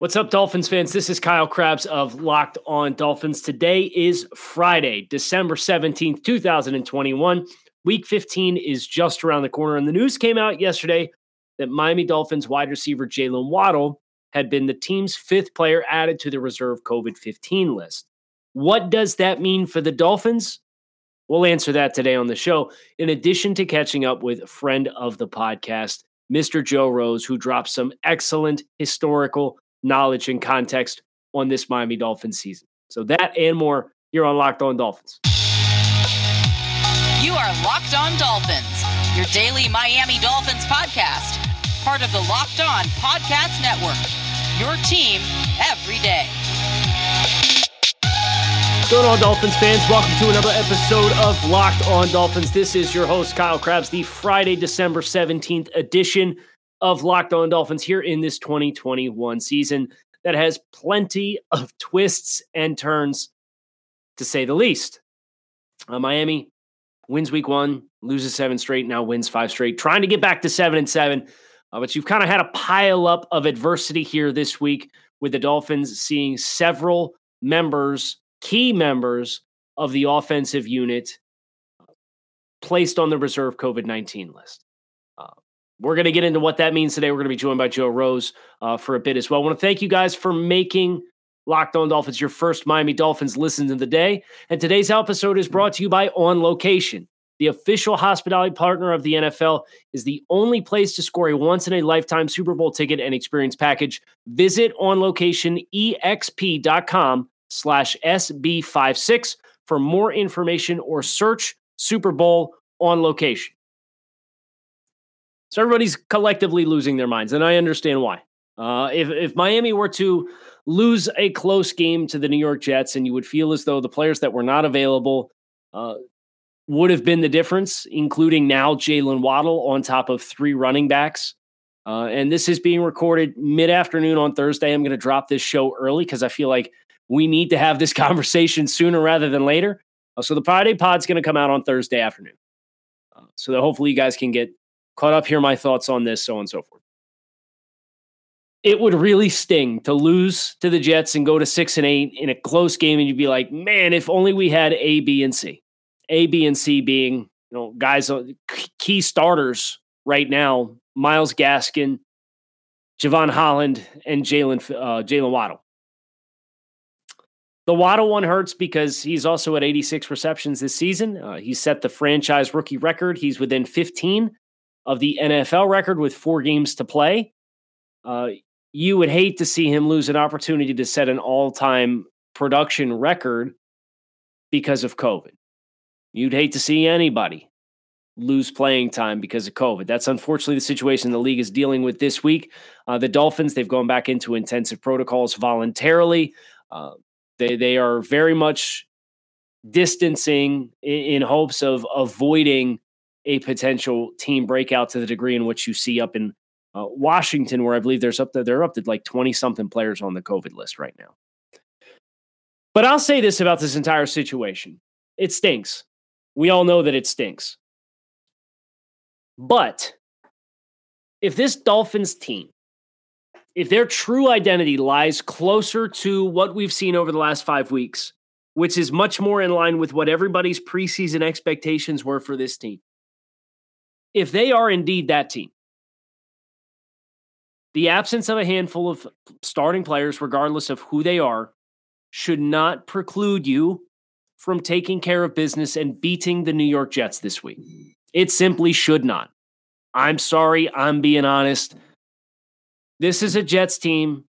What's up, Dolphins fans? This is Kyle Crabbs of Locked On Dolphins. Today is Friday, December 17th, 2021. Week 15 is just around the corner. And the news came out yesterday that Miami Dolphins wide receiver Jaylen Waddle had been the team's fifth player added to the reserve COVID 15 list. What does that mean for the Dolphins? We'll answer that today on the show, in addition to catching up with a friend of the podcast, Mr. Joe Rose, who dropped some excellent historical knowledge and context on this Miami Dolphins season. So that and more here on Locked On Dolphins. You are Locked On Dolphins, your daily Miami Dolphins podcast, part of the Locked On Podcast Network. Your team every day. What's going on, Dolphins fans? Welcome to another episode of Locked On Dolphins. This is your host, Kyle Crabbs, the Friday, December 17th edition of Locked On Dolphins here in this 2021 season that has plenty of twists and turns, to say the least. Uh, Miami wins week one, loses seven straight, now wins five straight, trying to get back to seven and seven. Uh, but you've kind of had a pile up of adversity here this week with the Dolphins seeing several members, key members of the offensive unit, placed on the reserve COVID 19 list. We're going to get into what that means today. We're going to be joined by Joe Rose uh, for a bit as well. I want to thank you guys for making Locked On Dolphins your first Miami Dolphins listen of the day. And today's episode is brought to you by On Location. The official hospitality partner of the NFL is the only place to score a once in a lifetime Super Bowl ticket and experience package. Visit onlocationexp.com slash SB56 for more information or search Super Bowl on location. So everybody's collectively losing their minds, and I understand why. Uh, if if Miami were to lose a close game to the New York Jets, and you would feel as though the players that were not available uh, would have been the difference, including now Jaylen Waddle on top of three running backs. Uh, and this is being recorded mid afternoon on Thursday. I'm going to drop this show early because I feel like we need to have this conversation sooner rather than later. Uh, so the Friday pod's going to come out on Thursday afternoon. Uh, so that hopefully you guys can get caught up, hear my thoughts on this, so on and so forth. It would really sting to lose to the Jets and go to six and eight in a close game, and you'd be like, man, if only we had A, B, and C. A, B, and C being, you know, guys, uh, key starters right now Myles Gaskin, Jevon Holland, and Jaylen uh, Jaylen Waddle. The Waddle one hurts because he's also at 86 receptions this season. Uh, he set the franchise rookie record. He's within 15 of the NFL record with four games to play. Uh, you would hate to see him lose an opportunity to set an all time production record because of COVID. You'd hate to see anybody lose playing time because of COVID. That's unfortunately the situation the league is dealing with this week. Uh, the Dolphins, they've gone back into intensive protocols voluntarily. Uh, they, they are very much distancing in, in hopes of avoiding a potential team breakout to the degree in which you see up in uh, Washington, where I believe there's up there, they're up to like 20 something players on the COVID list right now. But I'll say this about this entire situation it stinks. We all know that it stinks. But if this Dolphins team, if their true identity lies closer to what we've seen over the last five weeks, which is much more in line with what everybody's preseason expectations were for this team, if they are indeed that team, the absence of a handful of starting players, regardless of who they are, should not preclude you from taking care of business and beating the New York Jets this week. It simply should not. I'm sorry, I'm being honest. This is a Jets team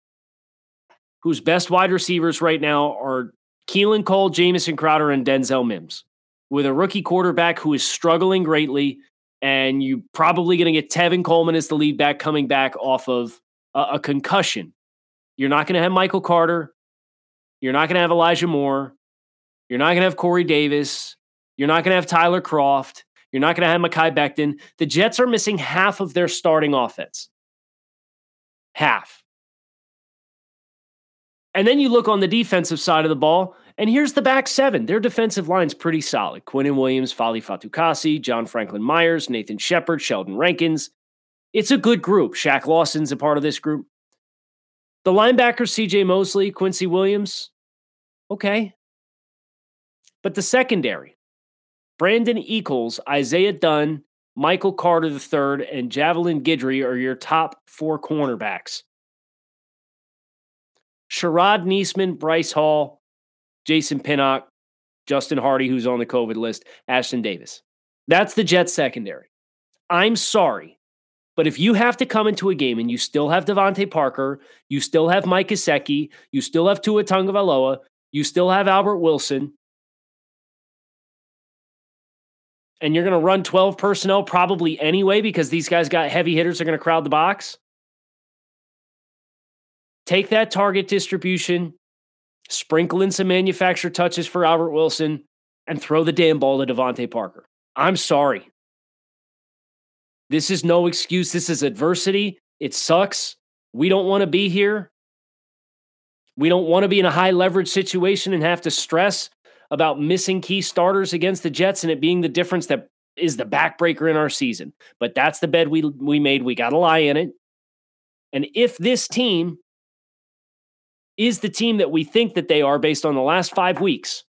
whose best wide receivers right now are Keelan Cole, Jamison Crowder, and Denzel Mims, with a rookie quarterback who is struggling greatly and you're probably going to get Tevin Coleman as the lead back coming back off of a, a concussion. You're not going to have Michael Carter. You're not going to have Elijah Moore. You're not going to have Corey Davis. You're not going to have Tyler Kroft. You're not going to have Mekhi Becton. The Jets are missing half of their starting offense. Half. And then you look on the defensive side of the ball, and here's the back seven. Their defensive line's pretty solid. Quinnen Williams, Foley Fatukasi, John Franklin Myers, Nathan Shepherd, Sheldon Rankins. It's a good group. Shaq Lawson's a part of this group. The linebacker, CJ Mosley, Quincy Williams, okay. But the secondary, Brandon Echols, Isaiah Dunn, Michael Carter III, and Javelin Guidry are your top four cornerbacks. Sharrod Neasman, Bryce Hall, Jason Pinnock, Justin Hardy, who's on the COVID list, Ashtyn Davis. That's the Jets secondary. I'm sorry. But if you have to come into a game and you still have DeVante Parker, you still have Mike Gesicki, you still have Tua Tagovailoa, you still have Albert Wilson, and you're going to run 12 personnel probably anyway because these guys got heavy hitters are going to crowd the box. Take that target distribution, sprinkle in some manufacturer touches for Albert Wilson, and throw the damn ball to DeVante Parker. I'm sorry. This is no excuse. This is adversity. It sucks. We don't want to be here. We don't want to be in a high leverage situation and have to stress about missing key starters against the Jets and it being the difference that is the backbreaker in our season. But that's the bed we we made. We got to lie in it. And if this team is the team that we think that they are based on the last 5 weeks,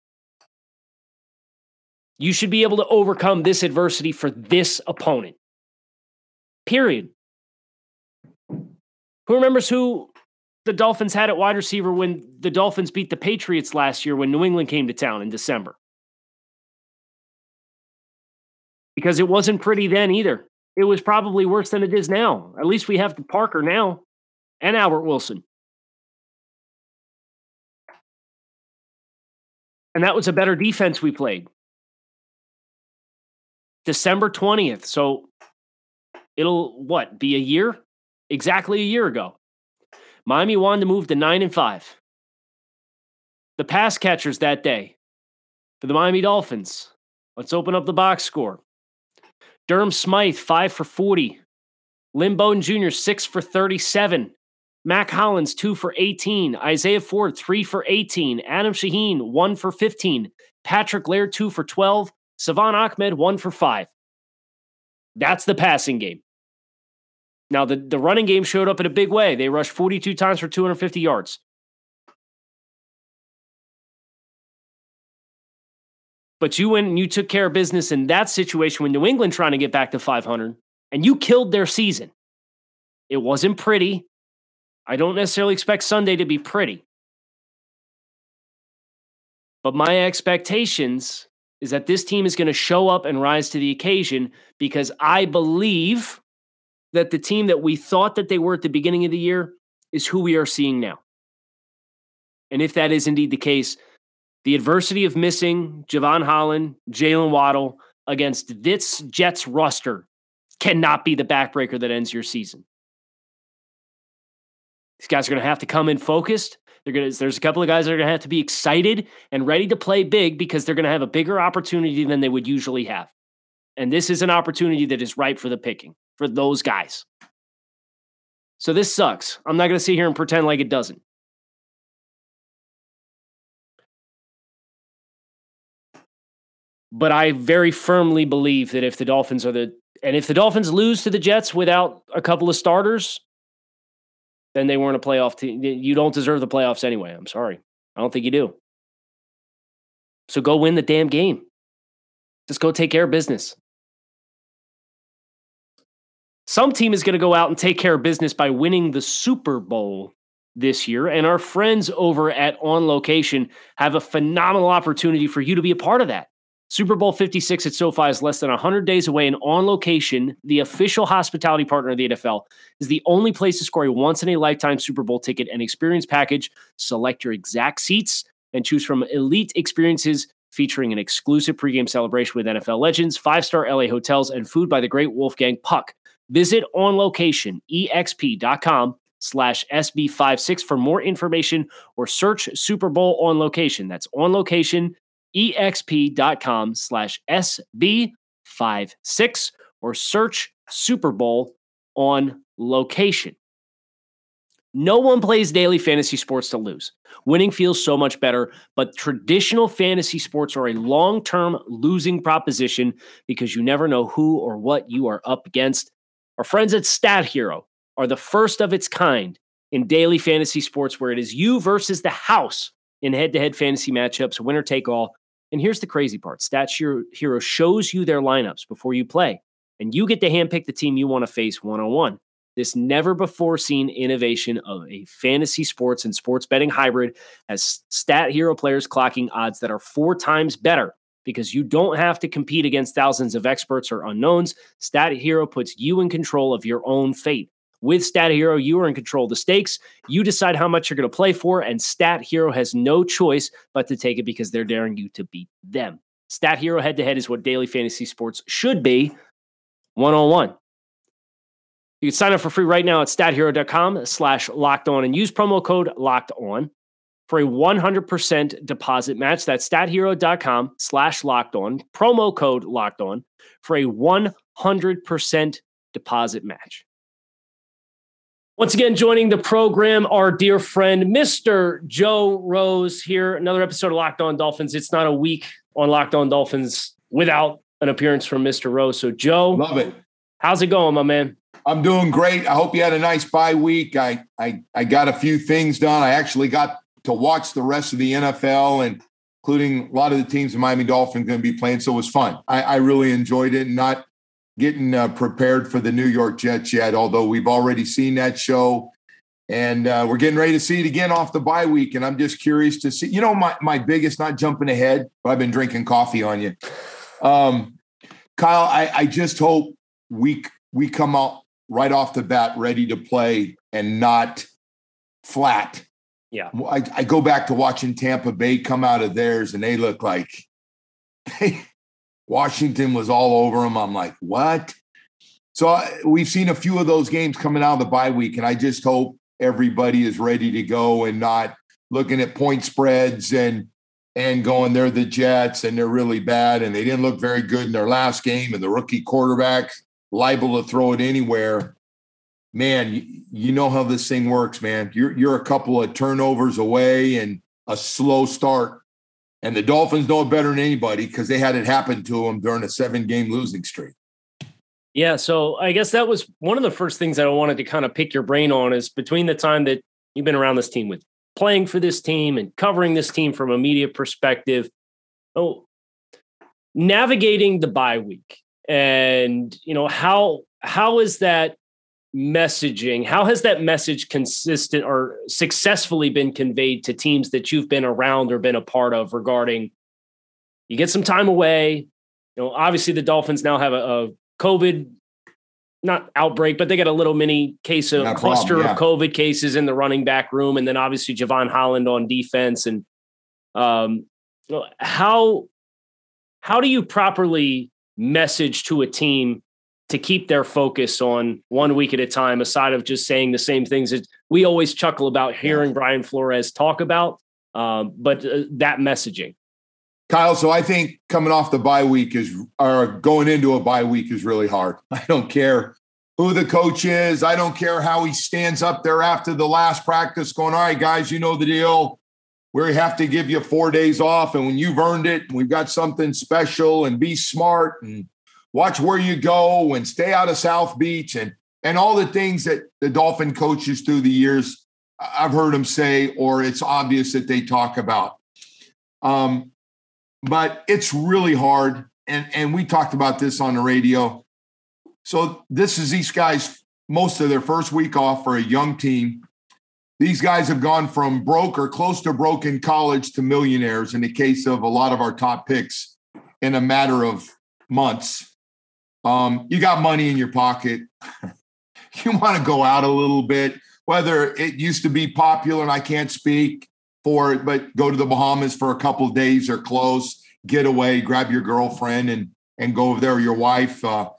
you should be able to overcome this adversity for this opponent. Period. Who remembers who the Dolphins had at wide receiver when the Dolphins beat the Patriots last year when New England came to town in December? Because it wasn't pretty then either. It was probably worse than it is now. At least we have the Parker now and Albert Wilson. And that was a better defense we played. December 20th. So it'll what be a year? Exactly a year ago. Miami wanted to move to nine and five. The pass catchers that day for the Miami Dolphins. Let's open up the box score. Durham Smythe, five for 40. Lynn Bowden Jr., six for 37. Mack Hollins, two for 18. Isaiah Ford, three for 18. Adam Shaheen, one for 15. Patrick Laird, two for 12. Salvon Ahmed, one for five. That's the passing game. Now, the, the running game showed up in a big way. They rushed 42 times for 250 yards. But you went and you took care of business in that situation when New England trying to get back to 500, and you killed their season. It wasn't pretty. I don't necessarily expect Sunday to be pretty. But my expectations is that this team is going to show up and rise to the occasion because I believe that the team that we thought that they were at the beginning of the year is who we are seeing now. And if that is indeed the case, the adversity of missing Jevon Holland, Jaylen Waddle against this Jets roster cannot be the backbreaker that ends your season. These guys are going to have to come in focused. They're going to, there's a couple of guys that are going to have to be excited and ready to play big because they're going to have a bigger opportunity than they would usually have. And this is an opportunity that is ripe for the picking for those guys. So this sucks. I'm not going to sit here and pretend like it doesn't. But I very firmly believe that if the Dolphins are the and if the Dolphins lose to the Jets without a couple of starters, then they weren't a playoff team. You don't deserve the playoffs anyway. I'm sorry. I don't think you do. So go win the damn game. Just go take care of business. Some team is going to go out and take care of business by winning the Super Bowl this year. And our friends over at On Location have a phenomenal opportunity for you to be a part of that. Super Bowl 56 at SoFi is less than 100 days away, and On Location, the official hospitality partner of the NFL, is the only place to score a once in a lifetime Super Bowl ticket and experience package. Select your exact seats and choose from elite experiences featuring an exclusive pregame celebration with NFL legends, five star LA hotels, and food by the great Wolfgang Puck. Visit on location, exp.com slash SB56 for more information or search Super Bowl on location. That's on location, exp.com slash SB56 or search Super Bowl on location. No one plays daily fantasy sports to lose. Winning feels so much better, but traditional fantasy sports are a long term losing proposition because you never know who or what you are up against. Our friends at Stat Hero are the first of its kind in daily fantasy sports where it is you versus the house in head to head fantasy matchups, winner take all. And here's the crazy part Stat Hero shows you their lineups before you play, and you get to handpick the team you want to face one on one. This never before seen innovation of a fantasy sports and sports betting hybrid has Stat Hero players clocking odds that are four times better because you don't have to compete against thousands of experts or unknowns. Stat Hero puts you in control of your own fate. With Stat Hero, you are in control of the stakes. You decide how much you're going to play for, and Stat Hero has no choice but to take it because they're daring you to beat them. Stat Hero head to head is what daily fantasy sports should be one on one. You can sign up for free right now at stathero.com slash locked on and use promo code locked on for a 100% deposit match. That's stathero.com slash locked on, promo code locked on for a 100% deposit match. Once again, joining the program, our dear friend, Mr. Joe Rose here. Another episode of Locked On Dolphins. It's not a week on Locked On Dolphins without an appearance from Mr. Rose. So, Joe, love it. How's it going, my man? I'm doing great. I hope you had a nice bye week. I I I got a few things done. I actually got to watch the rest of the NFL and including a lot of the teams the Miami Dolphins going to be playing. So it was fun. I, I really enjoyed it. Not getting uh, prepared for the New York Jets yet, although we've already seen that show. And uh, we're getting ready to see it again off the bye week. And I'm just curious to see, you know, my, my biggest, not jumping ahead, but I've been drinking coffee on you. Um, Kyle, I, I just hope we, we come out right off the bat ready to play and not flat. Yeah. I, I go back to watching Tampa Bay come out of theirs and they look like they, Washington was all over them. I'm like, what? So we've seen a few of those games coming out of the bye week, and I just hope everybody is ready to go and not looking at point spreads and and going they're the Jets and they're really bad and they didn't look very good in their last game and the rookie quarterback liable to throw it anywhere. Man, you know how this thing works, man. You're you're a couple of turnovers away and a slow start and the Dolphins know it better than anybody because they had it happen to them during a seven game losing streak. Yeah. So I guess that was one of the first things that I wanted to kind of pick your brain on is between the time that you've been around this team with playing for this team and covering this team from a media perspective. Oh, navigating the bye week and you know how how is that messaging how has that message consistent or successfully been conveyed to teams that you've been around or been a part of regarding you get some time away you know obviously the dolphins now have a, a covid not outbreak but they got a little mini case of cluster problem, yeah. of covid cases in the running back room and then obviously Jevon Holland on defense and um how how do you properly message to a team to keep their focus on one week at a time, aside of just saying the same things that we always chuckle about hearing Brian Flores talk about, um, but uh, that messaging. Kyle, so I think coming off the bye week is, or going into a bye week is really hard. I don't care who the coach is. I don't care how he stands up there after the last practice going, all right, guys, you know the deal. We have to give you four days off. And when you've earned it, we've got something special and be smart and watch where you go and stay out of South Beach and and all the things that the Dolphin coaches through the years I've heard them say, or it's obvious that they talk about. Um, but it's really hard, and and we talked about this on the radio. So this is these guys most of their first week off for a young team. These guys have gone from broke or close to broke in college to millionaires in the case of a lot of our top picks in a matter of months. Um, you got money in your pocket. you want to go out a little bit, whether it used to be popular and I can't speak for it, but go to the Bahamas for a couple days or close, get away, grab your girlfriend and and go over there, your wife. Uh,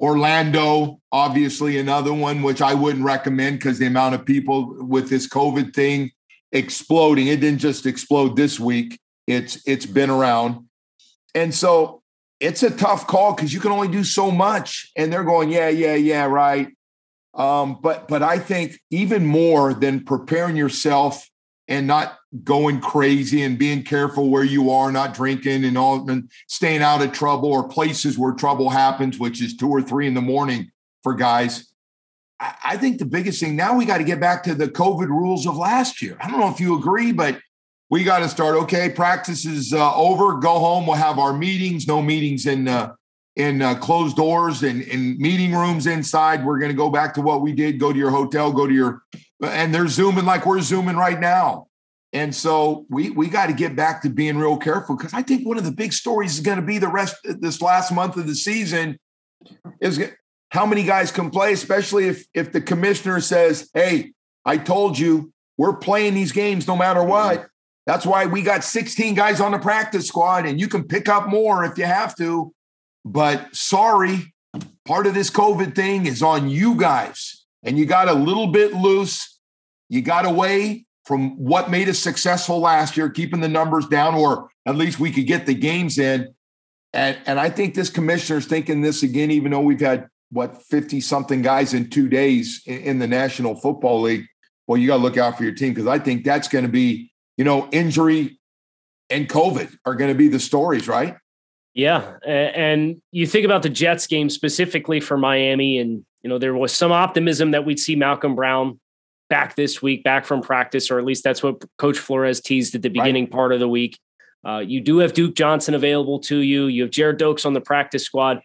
Orlando, obviously, another one which I wouldn't recommend because the amount of people with this COVID thing exploding. It didn't just explode this week. It's it's been around. And so it's a tough call because you can only do so much. And they're going, yeah, yeah, yeah, right. Um, but but I think even more than preparing yourself and not going crazy and being careful where you are, not drinking and all and staying out of trouble or places where trouble happens, which is two or three in the morning for guys. I think the biggest thing now we got to get back to the COVID rules of last year. I don't know if you agree, but we got to start. Okay, practice is uh, over. Go home. We'll have our meetings. No meetings in uh, in uh, closed doors and in meeting rooms inside. We're going to go back to what we did. Go to your hotel. Go to your and they're zooming like we're zooming right now. And so we we got to get back to being real careful because I think one of the big stories is going to be the rest this last month of the season is how many guys can play, especially if if the commissioner says, "Hey, I told you we're playing these games no matter what." That's why we got 16 guys on the practice squad, and you can pick up more if you have to. But sorry, part of this COVID thing is on you guys, and you got a little bit loose. You got away from what made us successful last year, keeping the numbers down, or at least we could get the games in. And, and I think this commissioner's thinking this again, even though we've had what 50 something guys in two days in, in the National Football League. Well, you got to look out for your team because I think that's going to be, you know, injury and COVID are going to be the stories, right? Yeah. And you think about the Jets game specifically for Miami, and, you know, there was some optimism that we'd see Malcolm Brown back this week, back from practice, or at least that's what Coach Flores teased at the beginning right. part of the week. Uh, you do have Duke Johnson available to you. You have Gerrid Doaks on the practice squad.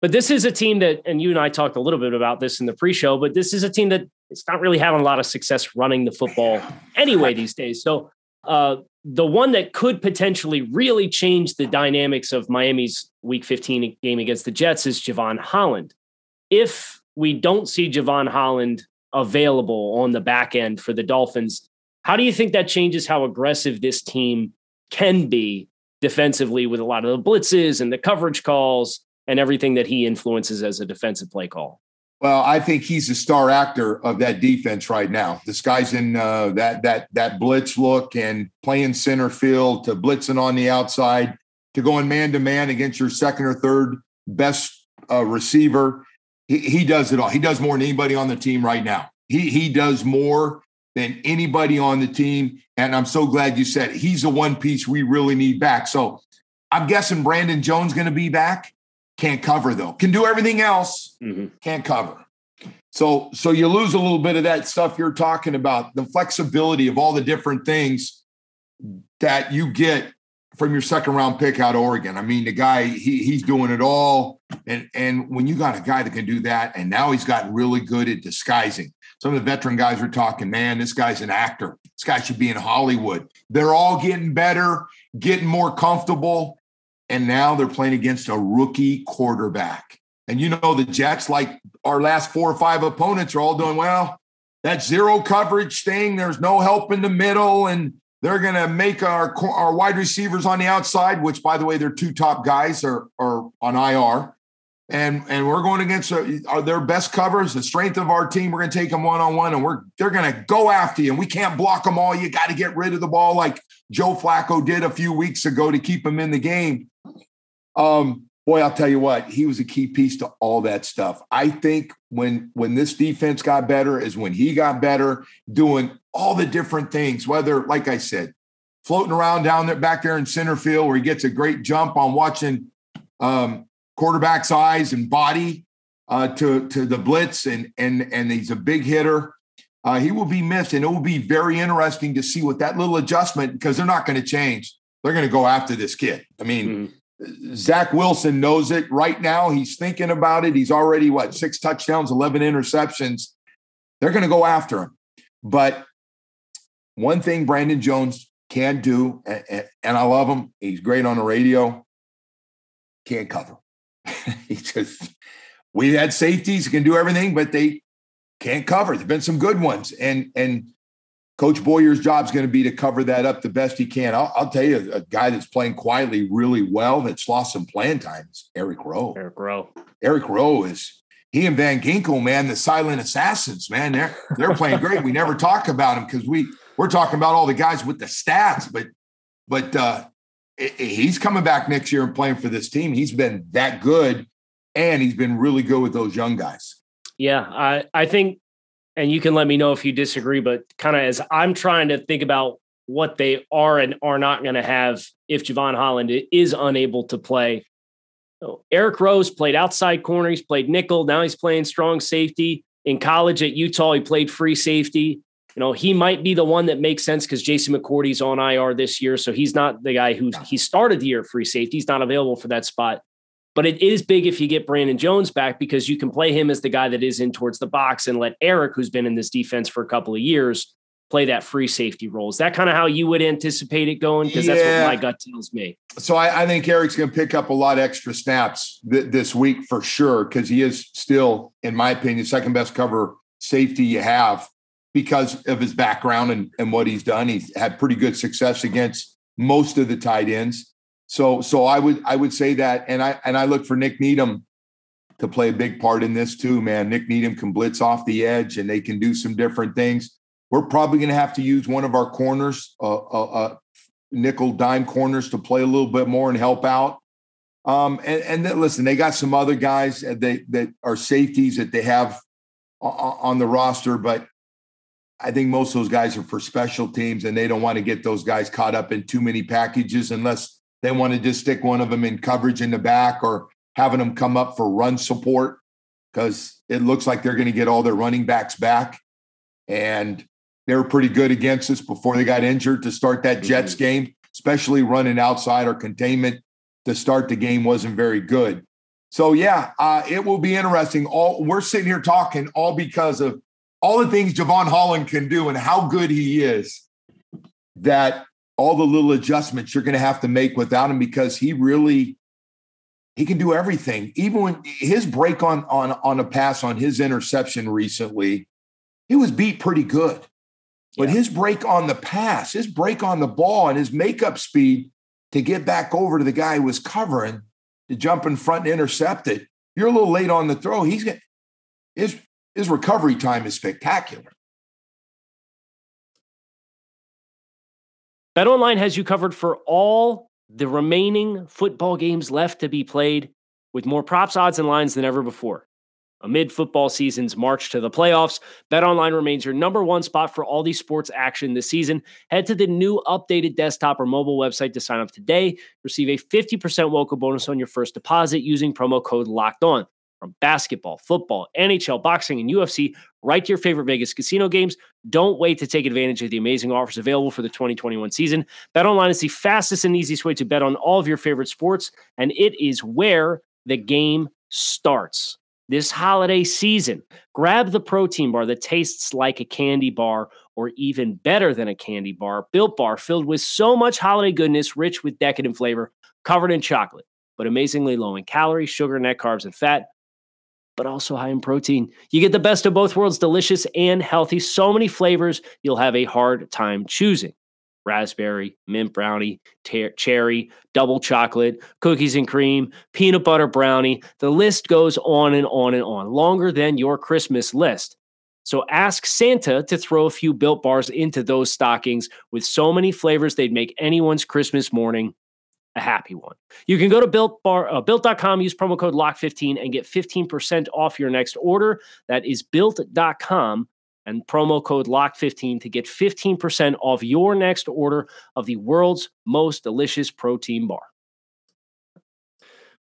But this is a team that, and you and I talked a little bit about this in the pre-show, but this is a team that it's not really having a lot of success running the football anyway these days. So uh, the one that could potentially really change the dynamics of Miami's Week 15 game against the Jets is Jevon Holland. If we don't see Jevon Holland available on the back end for the Dolphins, how do you think that changes how aggressive this team can be defensively with a lot of the blitzes and the coverage calls and everything that he influences as a defensive play call? Well, I think he's the star actor of that defense right now. This guy's in uh, that that that blitz look and playing center field to blitzing on the outside to going man to man against your second or third best uh, receiver. He, he does it all. He does more than anybody on the team right now. He he does more than anybody on the team. And I'm so glad you said it. he's the one piece we really need back. So I'm guessing Brandon Jones going to be back. Can't cover though. Can do everything else. Mm-hmm. Can't cover. So so you lose a little bit of that stuff you're talking about, the flexibility of all the different things that you get from your second round pick out of Oregon. I mean, the guy he he's doing it all, and and when you got a guy that can do that, and now he's gotten really good at disguising. Some of the veteran guys are talking, man, this guy's an actor. This guy should be in Hollywood. They're all getting better, getting more comfortable, and now they're playing against a rookie quarterback. And you know, the Jets, like our last four or five opponents, are all doing well. That zero coverage thing, there's no help in the middle. And they're going to make our, our wide receivers on the outside, which, by the way, their two top guys are, are on IR. And, and we're going against uh, our, their best covers, the strength of our team. We're going to take them one on one, and we're they're going to go after you. And we can't block them all. You got to get rid of the ball, like Joe Flacco did a few weeks ago to keep him in the game. Um, boy, I'll tell you what, he was a key piece to all that stuff. I think when when this defense got better is when he got better doing all the different things, whether, like I said, floating around down there back there in center field where he gets a great jump on watching um, quarterback's eyes and body uh, to to the blitz and and and he's a big hitter. Uh, he will be missed, and it will be very interesting to see what that little adjustment because they're not going to change. They're going to go after this kid. I mean, mm-hmm Zach Wilson knows it right now. He's thinking about it. He's already what six touchdowns, 11 interceptions. They're going to go after him. But one thing Brandon Jones can do, and, I love him, he's great on the radio, can't cover. he just, we had safeties, he can do everything, but they can't cover. There've been some good ones. And, and, Coach Boyer's job is going to be to cover that up the best he can. I'll, I'll, tell you, a guy that's playing quietly really well that's lost some playing time is Eric Rowe. Eric Rowe. Eric Rowe is he and Van Ginkel, man, the silent assassins, man. They're they're playing great. We never talk about them because we we're talking about all the guys with the stats, but but uh, he's coming back next year and playing for this team. He's been that good, and he's been really good with those young guys. Yeah, I I think and you can let me know if you disagree, but kind of as I'm trying to think about what they are and are not going to have if Jevon Holland is unable to play. Oh, Eric Rowe's played outside corner, he's played nickel, now he's playing strong safety. in college at Utah, he played free safety. You know, he might be the one that makes sense because Jason McCourty's on IR this year. So he's not the guy who he started the year free safety. He's not available for that spot. But it is big if you get Brandon Jones back because you can play him as the guy that is in towards the box and let Eric, who's been in this defense for a couple of years, play that free safety role. Is that kind of how you would anticipate it going? Because yeah. that's what my gut tells me. So I, I think Eric's going to pick up a lot of extra snaps th- this week for sure because he is still, in my opinion, second best cover safety you have because of his background and, and what he's done. He's had pretty good success against most of the tight ends. So so I would I would say that, and I and I look for Nik Needham to play a big part in this too, man. Nik Needham can blitz off the edge and they can do some different things. We're probably going to have to use one of our corners, uh, uh, uh, nickel dime corners, to play a little bit more and help out. Um, and, and then, listen, they got some other guys that that are safeties that they have on the roster, but I think most of those guys are for special teams, and they don't want to get those guys caught up in too many packages unless they want to just stick one of them in coverage in the back or having them come up for run support because it looks like they're going to get all their running backs back. And they were pretty good against us before they got injured to start that Jets mm-hmm. game, especially running outside or containment to start the game wasn't very good. So yeah, uh, it will be interesting. All we're sitting here talking all because of all the things Jevon Holland can do and how good he is, that all the little adjustments you're going to have to make without him because he really he can do everything. Even when his break on on on a pass on his interception recently, he was beat pretty good. But yeah. his break on the pass, his break on the ball, and his makeup speed to get back over to the guy who was covering to jump in front and intercept it. You're a little late on the throw. He's his his recovery time is spectacular. BetOnline has you covered for all the remaining football games left to be played with more props, odds, and lines than ever before. Amid football season's march to the playoffs, BetOnline remains your number one spot for all these sports action this season. Head to the new updated desktop or mobile website to sign up today. Receive a 50% welcome bonus on your first deposit using promo code LOCKED ON from basketball, football, NHL, boxing, and UFC, right to your favorite Vegas casino games. Don't wait to take advantage of the amazing offers available for the 2021 season. BetOnline is the fastest and easiest way to bet on all of your favorite sports, and it is where the game starts. This holiday season, grab the protein bar that tastes like a candy bar or even better than a candy bar, Built Bar, filled with so much holiday goodness, rich with decadent flavor, covered in chocolate, but amazingly low in calories, sugar, net carbs, and fat but also high in protein. You get the best of both worlds, delicious and healthy. So many flavors, you'll have a hard time choosing. Raspberry, mint brownie, ter- cherry, double chocolate, cookies and cream, peanut butter brownie. The list goes on and on and on, longer than your Christmas list. So ask Santa to throw a few built bars into those stockings with so many flavors they'd make anyone's Christmas morning a happy one. You can go to built bar, uh, built.com, use promo code LOCK15 and get 15% off your next order. That is built.com and promo code LOCK15 to get 15% off your next order of the world's most delicious protein bar.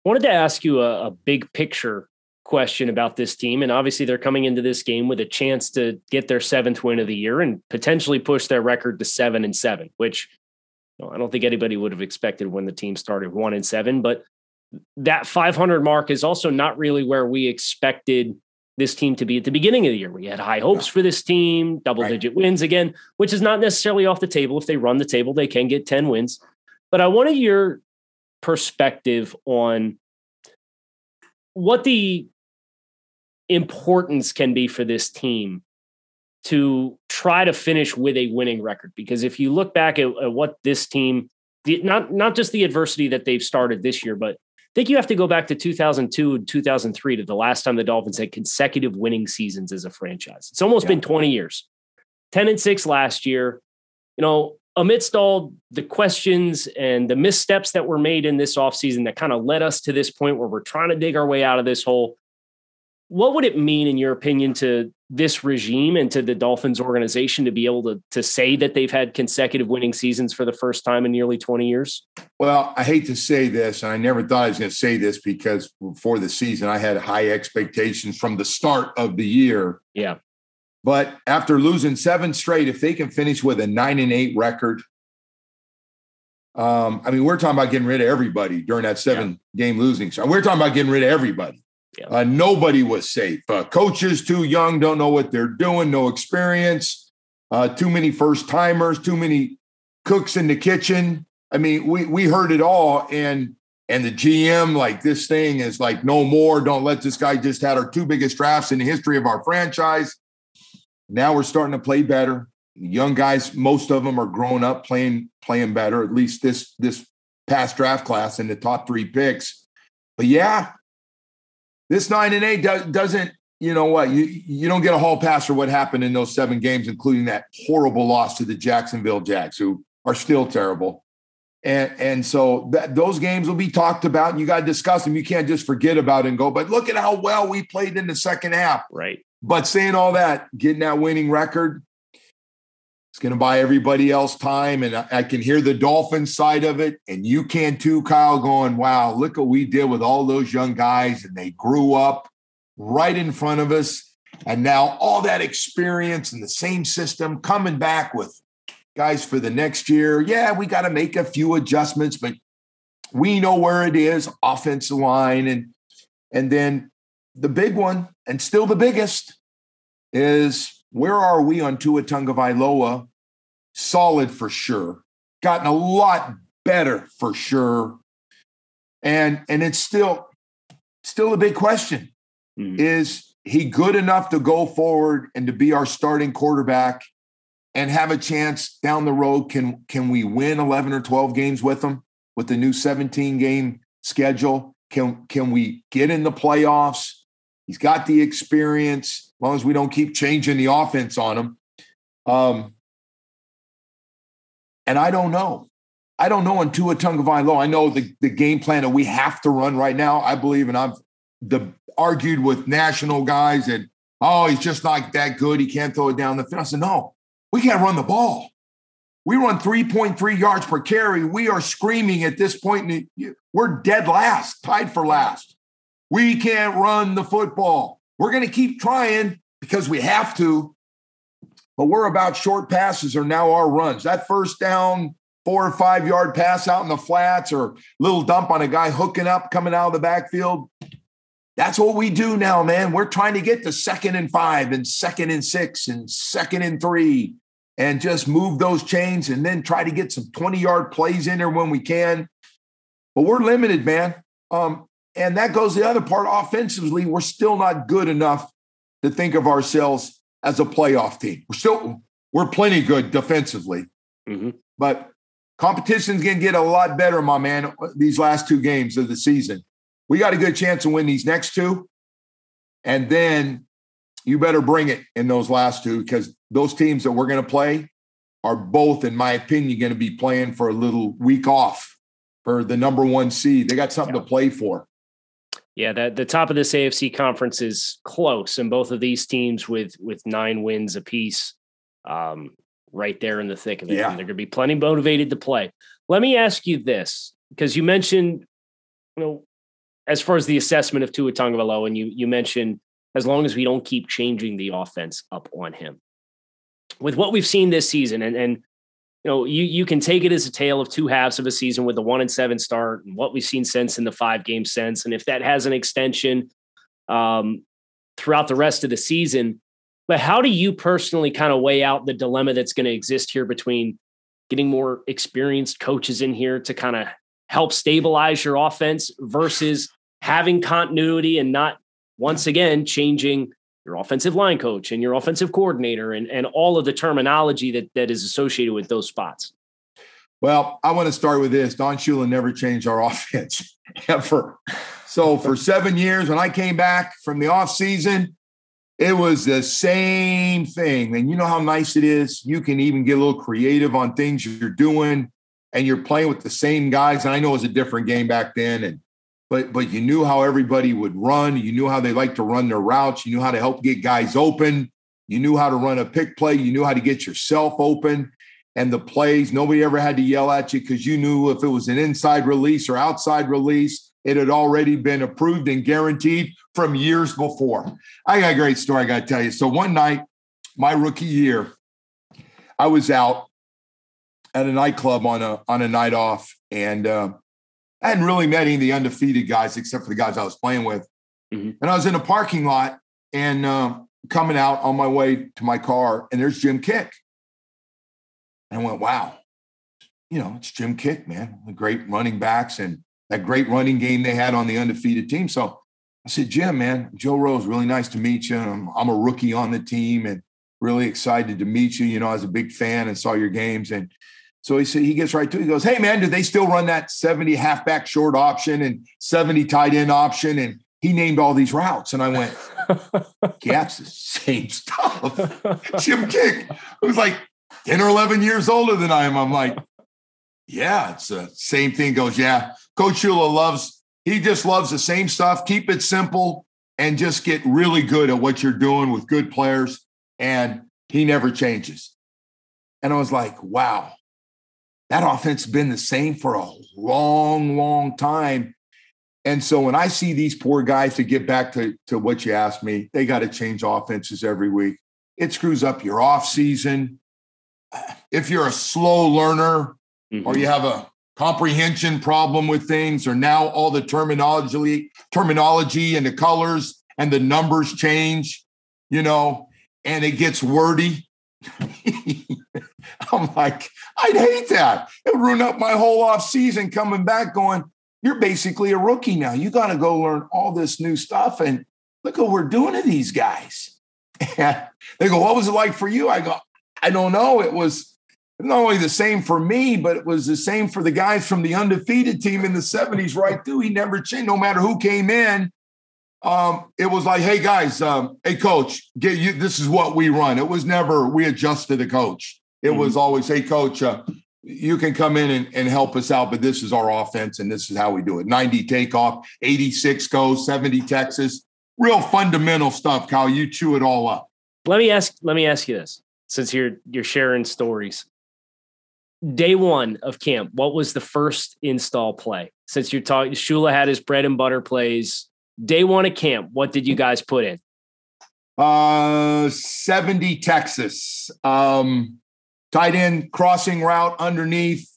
Wanted to ask you a, a big picture question about this team. And obviously, they're coming into this game with a chance to get their seventh win of the year and potentially push their record to seven and seven, which I don't think anybody would have expected when the team started one and seven, but that 500 mark is also not really where we expected this team to be at the beginning of the year. We had high hopes for this team, double right. digit wins again, which is not necessarily off the table. If they run the table, they can get 10 wins. But I wanted your perspective on what the importance can be for this team to try to finish with a winning record. Because if you look back at, at what this team, the, not not just the adversity that they've started this year, but I think you have to go back to 2002 and 2003 to the last time the Dolphins had consecutive winning seasons as a franchise. It's almost yeah. been 20 years. 10 and 6 last year. You know, amidst all the questions and the missteps that were made in this offseason that kind of led us to this point where we're trying to dig our way out of this hole, what would it mean, in your opinion, to this regime and to the Dolphins organization to be able to, to say that they've had consecutive winning seasons for the first time in nearly 20 years? Well, I hate to say this, and I never thought I was going to say this because before the season, I had high expectations from the start of the year. Yeah. But after losing seven straight, if they can finish with a nine and eight record, um, I mean, we're talking about getting rid of everybody during that seven yeah. game losing. So we're talking about getting rid of everybody. Yeah. Uh, nobody was safe. Uh, coaches too young, don't know what they're doing, no experience. Uh, too many first timers, too many cooks in the kitchen. I mean, we we heard it all, and and the GM like this thing is like no more. Don't let this guy just had our two biggest drafts in the history of our franchise. Now we're starting to play better. Young guys, most of them are growing up playing playing better. At least this this past draft class in the top three picks. But yeah, this nine and eight do, doesn't, you know what, you you don't get a hall pass for what happened in those seven games, including that horrible loss to the Jacksonville Jacks, who are still terrible. And and so that those games will be talked about. And you got to discuss them. You can't just forget about it and go. But look at how well we played in the second half. Right. But saying all that, getting that winning record, it's going to buy everybody else time. And I, can hear the Dolphin side of it. And you can too, Kyle, going, wow, look what we did with all those young guys. And they grew up right in front of us. And now all that experience and the same system coming back with guys for the next year. Yeah, we got to make a few adjustments, but we know where it is offensive line. And, and then the big one, and still the biggest, is where are we on Tua Tagovailoa? Solid for sure. Gotten a lot better for sure. And and it's still still a big question. Mm-hmm. Is he good enough to go forward and to be our starting quarterback and have a chance down the road? Can can we win 11 or 12 games with him with the new 17 game schedule? Can can we get in the playoffs? He's got the experience as long as we don't keep changing the offense on him. Um, and I don't know. I don't know on Tua Tagovailoa. I know the, the game plan that we have to run right now. I believe, and I've the, argued with national guys that, oh, he's just not that good. He can't throw it down the field. I said, no, we can't run the ball. We run 3.3 yards per carry. We are screaming at this point. We're dead last, tied for last. We can't run the football. We're going to keep trying because we have to, but we're about short passes are now our runs. That first down, four or five yard pass out in the flats or little dump on a guy hooking up coming out of the backfield. That's what we do now, man. We're trying to get to second and five and second and six and second and three and just move those chains and then try to get some 20 yard plays in there when we can. But we're limited, man. Um, and that goes the other part offensively, we're still not good enough to think of ourselves as a playoff team. We're still we're plenty good defensively. Mm-hmm. But competition's going to get a lot better, my man, these last two games of the season. We got a good chance to win these next two. And then you better bring it in those last two because those teams that we're going to play are both, in my opinion, going to be playing for a little week off for the number one seed. They got something yeah. to play for. Yeah, that the top of this AFC conference is close, and both of these teams with with nine wins apiece, um, right there in the thick of it. Yeah. And they're going to be plenty motivated to play. Let me ask you this, because you mentioned, you know, as far as the assessment of Tua Tagovailoa, and you you mentioned as long as we don't keep changing the offense up on him, with what we've seen this season, and and you know, you you can take it as a tale of two halves of a season with the one and seven start and what we've seen since in the five game sense. And if that has an extension um, throughout the rest of the season, but how do you personally kind of weigh out the dilemma that's going to exist here between getting more experienced coaches in here to kind of help stabilize your offense versus having continuity and not once again changing your offensive line coach and your offensive coordinator and, and all of the terminology that, that is associated with those spots? Well, I want to start with this. Don Shula never changed our offense ever. So for seven years, when I came back from the off season, it was the same thing. And you know how nice it is. You can even get a little creative on things you're doing, and you're playing with the same guys. And I know it was a different game back then, and but but you knew how everybody would run. You knew how they like to run their routes. You knew how to help get guys open. You knew how to run a pick play. You knew how to get yourself open. And the plays, nobody ever had to yell at you because you knew if it was an inside release or outside release, it had already been approved and guaranteed from years before. I got a great story I got to tell you. So one night, my rookie year, I was out at a nightclub on a on a night off, and uh, I hadn't really met any of the undefeated guys except for the guys I was playing with. Mm-hmm. And I was in a parking lot and uh, coming out on my way to my car, and there's Jim Kiick. And I went, wow, you know, it's Jim Kiick, man. The great running backs and that great running game they had on the undefeated team. So I said, Jim, man, Joe Rose, really nice to meet you. I'm, I'm, a rookie on the team and really excited to meet you. You know, I was a big fan and saw your games. And so he said, he gets right to it. He goes, Hey, man, do they still run that 70 halfback short option and 70 tight end option? And he named all these routes. And I went, Yeah, it's the same stuff. Jim Kiick, who's like 10 or 11 years older than I am. I'm like, yeah, it's the same thing goes. Yeah. Coach Shula loves, he just loves the same stuff. Keep it simple and just get really good at what you're doing with good players. And he never changes. And I was like, wow, that offense has been the same for a long, long time. And so when I see these poor guys to get back to, to what you asked me, they got to change offenses every week. It screws up your off season if you're a slow learner mm-hmm. or you have a comprehension problem with things or now all the terminology terminology and the colors and the numbers change you know and it gets wordy i'm like i'd hate that It would ruin up my whole off season coming back going you're basically a rookie now you got to go learn all this new stuff and look what we're doing to these guys and they go what was it like for you i go I don't know. It was not only the same for me, but it was the same for the guys from the undefeated team in the 70s, right through. He never changed, no matter who came in. Um, it was like, hey guys, um, hey coach, get you this is what we run. It was never we adjust to the coach. It mm-hmm. was always, hey coach, uh, you can come in and, and help us out, but this is our offense and this is how we do it. 90 takeoff, 86 goes, 70 Texas. Real fundamental stuff, Kyle. You chew it all up. Let me ask, let me ask you this since you're you're sharing stories. Day one of camp, what was the first install play? Since you're talking, Shula had his bread and butter plays. Day one of camp, what did you guys put in? Uh, 70 Texas. Um, tight end crossing route underneath,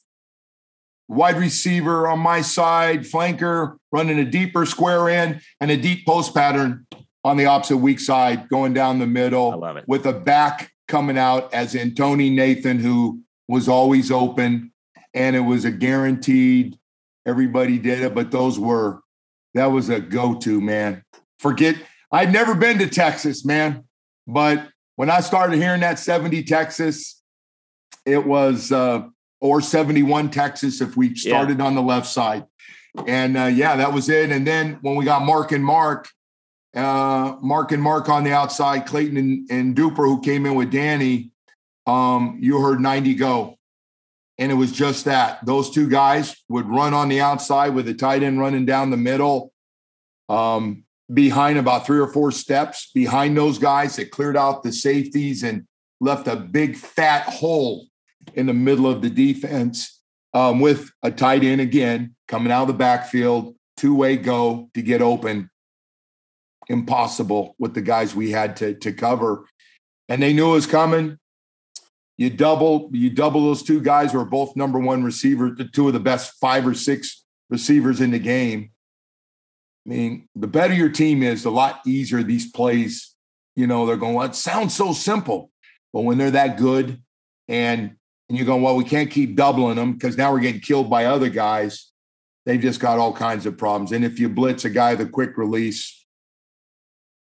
wide receiver on my side, flanker running a deeper square in and a deep post pattern on the opposite weak side, going down the middle. I love it. With a back coming out as in Tony Nathan, who was always open, and it was a guaranteed. Everybody did it, but those were that was a go-to man. Forget I'd never been to Texas, man, but when I started hearing that 70 Texas, it was uh, or 71 Texas if we started yeah. on the left side. And uh, yeah, that was it. And then when we got Mark and Mark, uh, Mark and Mark on the outside, Clayton and, and Duper, who came in with Danny, um, you heard 90 go. And it was just that. Those two guys would run on the outside with the tight end running down the middle, um, behind about three or four steps behind those guys that cleared out the safeties and left a big fat hole in the middle of the defense um, with a tight end again coming out of the backfield, two way go to get open impossible with the guys we had to to cover, and they knew it was coming. You double you double those two guys who are both number one receivers, the two of the best five or six receivers in the game. I mean, the better your team is, the lot easier these plays. You know, they're going. Well, it sounds so simple, but when they're that good, and and you're going, well, we can't keep doubling them because now we're getting killed by other guys. They've just got all kinds of problems. And if you blitz a guy the quick release,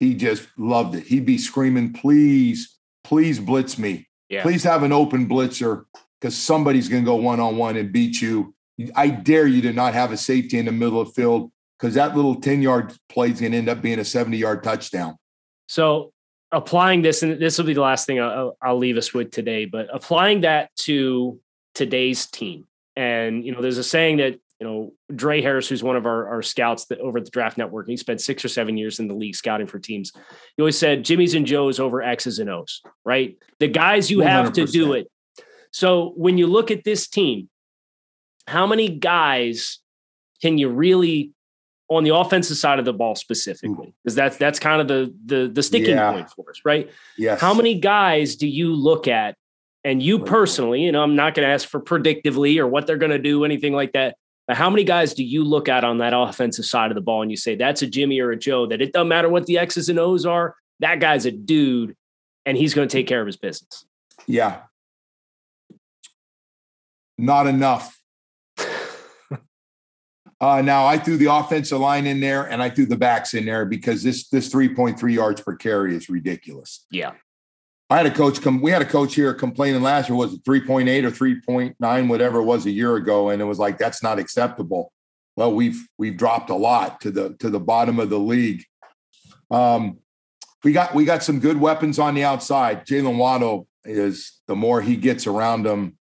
he just loved it. He'd be screaming, please, please blitz me. Yeah. Please have an open blitzer because somebody's going to go one on one and beat you. I dare you to not have a safety in the middle of the field because that little 10 yard play is going to end up being a 70 yard touchdown. So, applying this, and this will be the last thing I'll, I'll leave us with today, but applying that to today's team. And, you know, there's a saying that you know, Drae Harris, who's one of our, our scouts that, over at the Draft Network, he spent six or seven years in the league scouting for teams. He always said Jimmy's and Joe's over X's and O's, right? The guys you 100%. have to do it. So when you look at this team, how many guys can you really on the offensive side of the ball specifically mm. because that's that's kind of the the the sticking yeah. point for us right? Yes. How many guys do you look at and you personally you know i'm not going to ask for predictively or what they're going to do anything like that but how many guys do you look at on that offensive side of the ball and you say that's a jimmy or a joe that it doesn't matter what the x's and o's are that guy's a dude and he's going to take care of his business? Yeah. Not enough uh, now I threw the offensive line in there and I threw the backs in there because this this 3.3 yards per carry is ridiculous. Yeah. I had a coach come, we had a coach here complaining last year, was it 3.8 or 3.9, whatever it was a year ago. And it was like, that's not acceptable. Well, we've we've dropped a lot to the to the bottom of the league. Um, we got we got some good weapons on the outside. Jaylen Waddle is the more he gets around them,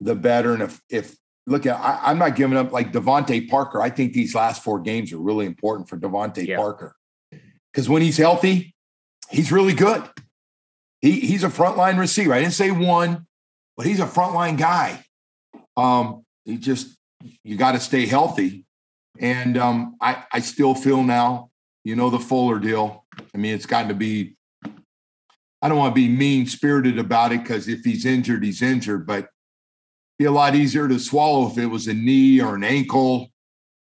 the better. And if if look at I, am not giving up like DeVante Parker. I think these last four games are really important for DeVante yeah. Parker because when he's healthy, he's really good. He he's a frontline receiver. I didn't say one, but he's a frontline guy. Um, he just you got to stay healthy, and um, I I still feel now, you know, the Fuller deal. I mean, it's gotten to be. I don't want to be mean spirited about it because if he's injured, he's injured. But be a lot easier to swallow if it was a knee or an ankle.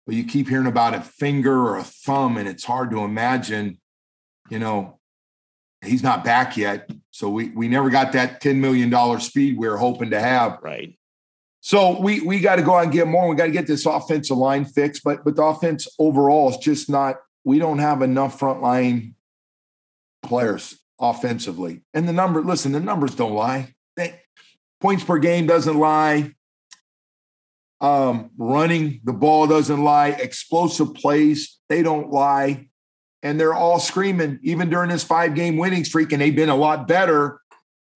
But you keep hearing about a finger or a thumb, and it's hard to imagine, you know, he's not back yet. So we we never got that $10 million speed we were hoping to have. Right. So we we got to go out and get more. We got to get this offensive line fixed. But but the offense overall is just not, we don't have enough frontline players offensively. And the number, listen, the numbers don't lie. They, points per game doesn't lie. Um, running the ball doesn't lie. Explosive plays, they don't lie. And they're all screaming, even during this five game winning streak, and they've been a lot better.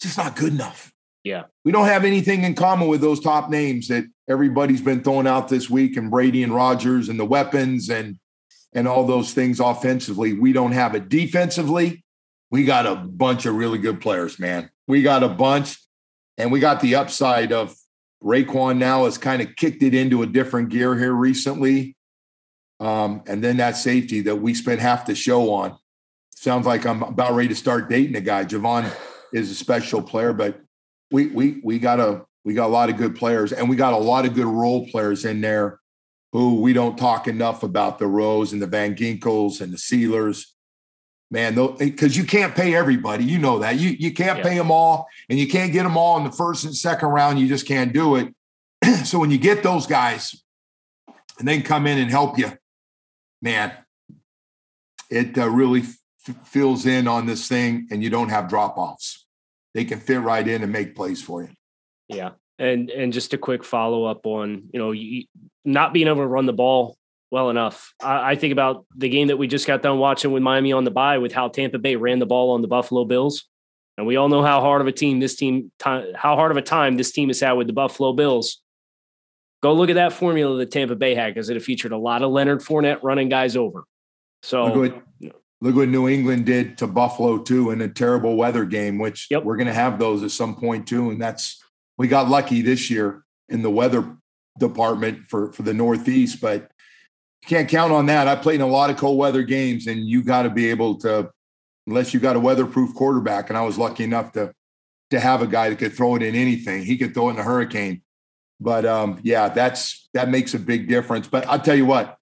Just not good enough. Yeah. We don't have anything in common with those top names that everybody's been throwing out this week and Brady and Rodgers and the weapons and and all those things offensively. We don't have it defensively. We got a bunch of really good players, man. We got a bunch. And we got the upside of Raekwon now has kind of kicked it into a different gear here recently. Um, and then that safety that we spent half the show on. Sounds like I'm about ready to start dating a guy. Jevon is a special player, but we we we got a we got a lot of good players, and we got a lot of good role players in there who we don't talk enough about the Rowes and the Van Ginkels and the Sielers man, because you can't pay everybody. You know that. You you can't yeah. pay them all, and you can't get them all in the first and second round. You just can't do it. so when you get those guys, and they come in and help you, man, it uh, really f- fills in on this thing, and you don't have drop offs. They can fit right in and make plays for you. Yeah. And and just a quick follow up on you know you, not being able to run the ball well enough. I, I, think about the game that we just got done watching with Miami on the bye with how Tampa Bay ran the ball on the Buffalo Bills. And we all know how hard of a team this team, how hard of a time this team has had with the Buffalo Bills. Go look at that formula that Tampa Bay had because it featured a lot of Leonard Fournette running guys over. So look what, look what New England did to Buffalo too in a terrible weather game, which yep. we're going to have those at some point too. And that's we got lucky this year in the weather department for for the Northeast, but can't count on that. I played in a lot of cold weather games, and you got to be able to, unless you got a weatherproof quarterback. And I was lucky enough to to have a guy that could throw it in anything. He could throw it in a hurricane. But um, yeah, that's that makes a big difference. But I'll tell you what,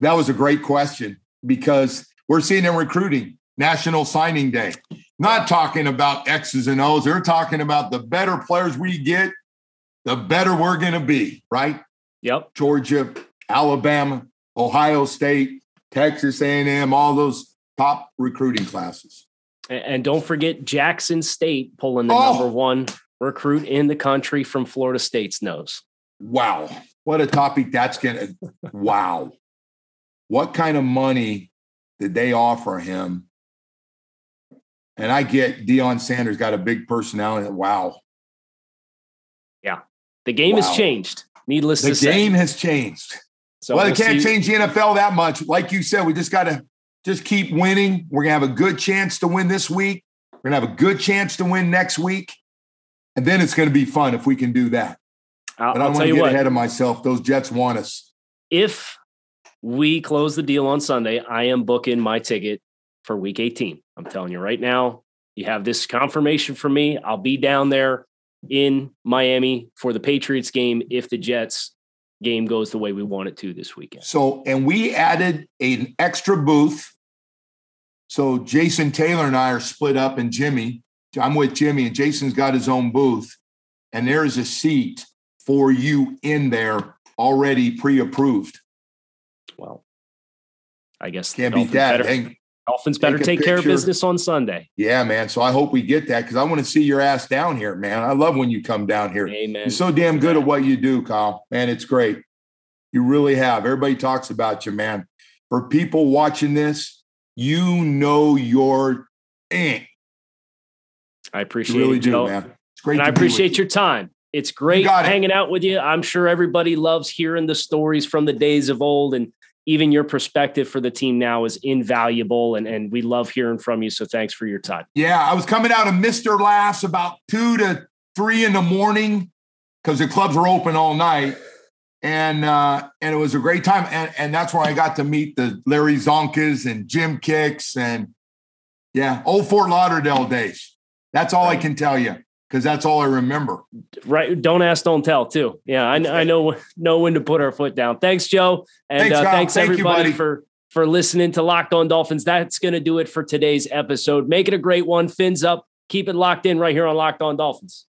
that was a great question because we're seeing in recruiting National Signing Day. Not talking about X's and O's. They're talking about the better players we get, the better we're going to be. Right? Yep. Georgia, Alabama, Ohio State, Texas A&M, all those top recruiting classes. And don't forget Jackson State pulling the oh. number one recruit in the country from Florida State's nose. Wow. What a topic that's going to, wow. What kind of money did they offer him? And I get Deion Sanders got a big personality. Wow. Yeah. The game wow. has changed. Needless the to say, the game has changed. So well, we'll they can't see. change the NFL that much. Like you said, we just got to just keep winning. We're gonna have a good chance to win this week. We're gonna have a good chance to win next week, and then it's gonna be fun if we can do that. I'll, but I don't want to get what, ahead of myself. Those Jets want us. If we close the deal on Sunday, I am booking my ticket for Week 18. I'm telling you right now. You have this confirmation from me. I'll be down there in Miami for the Patriots game if the Jets game goes the way we want it to this weekend. So, and we added an extra booth so Jason Taylor and I are split up, and Jimmy, I'm with Jimmy, and Jason's got his own booth, and there is a seat for you in there already pre-approved. Well, I guess can't beat that. Better, Dolphins better take, take care of business on Sunday. Yeah, man. So I hope we get that because I want to see your ass down here, man. I love when you come down here. Amen. You're so damn good at what you do, Kyle. Man, it's great. You really have. Everybody talks about you, man. For people watching this, you know your eh. I appreciate you really it, do, Joe. man. It's great. And I appreciate your time. It's great hanging it. out with you. I'm sure everybody loves hearing the stories from the days of old, and even your perspective for the team now is invaluable. And, and we love hearing from you. So thanks for your time. Yeah, I was coming out of Mr. Laughs about two to three in the morning because the clubs were open all night and uh, and it was a great time. And and that's where I got to meet the Larry Csonkas and Jim Kiicks and yeah, old Fort Lauderdale days. That's all I can tell you because that's all I remember. Right. Don't ask, don't tell. Too. Yeah, I, I know know when to put our foot down. Thanks, Joe, and thanks, uh, thanks Thank everybody you, for for listening to Locked On Dolphins. That's going to do it for today's episode. Make it a great one. Fins up. Keep it locked in right here on Locked On Dolphins.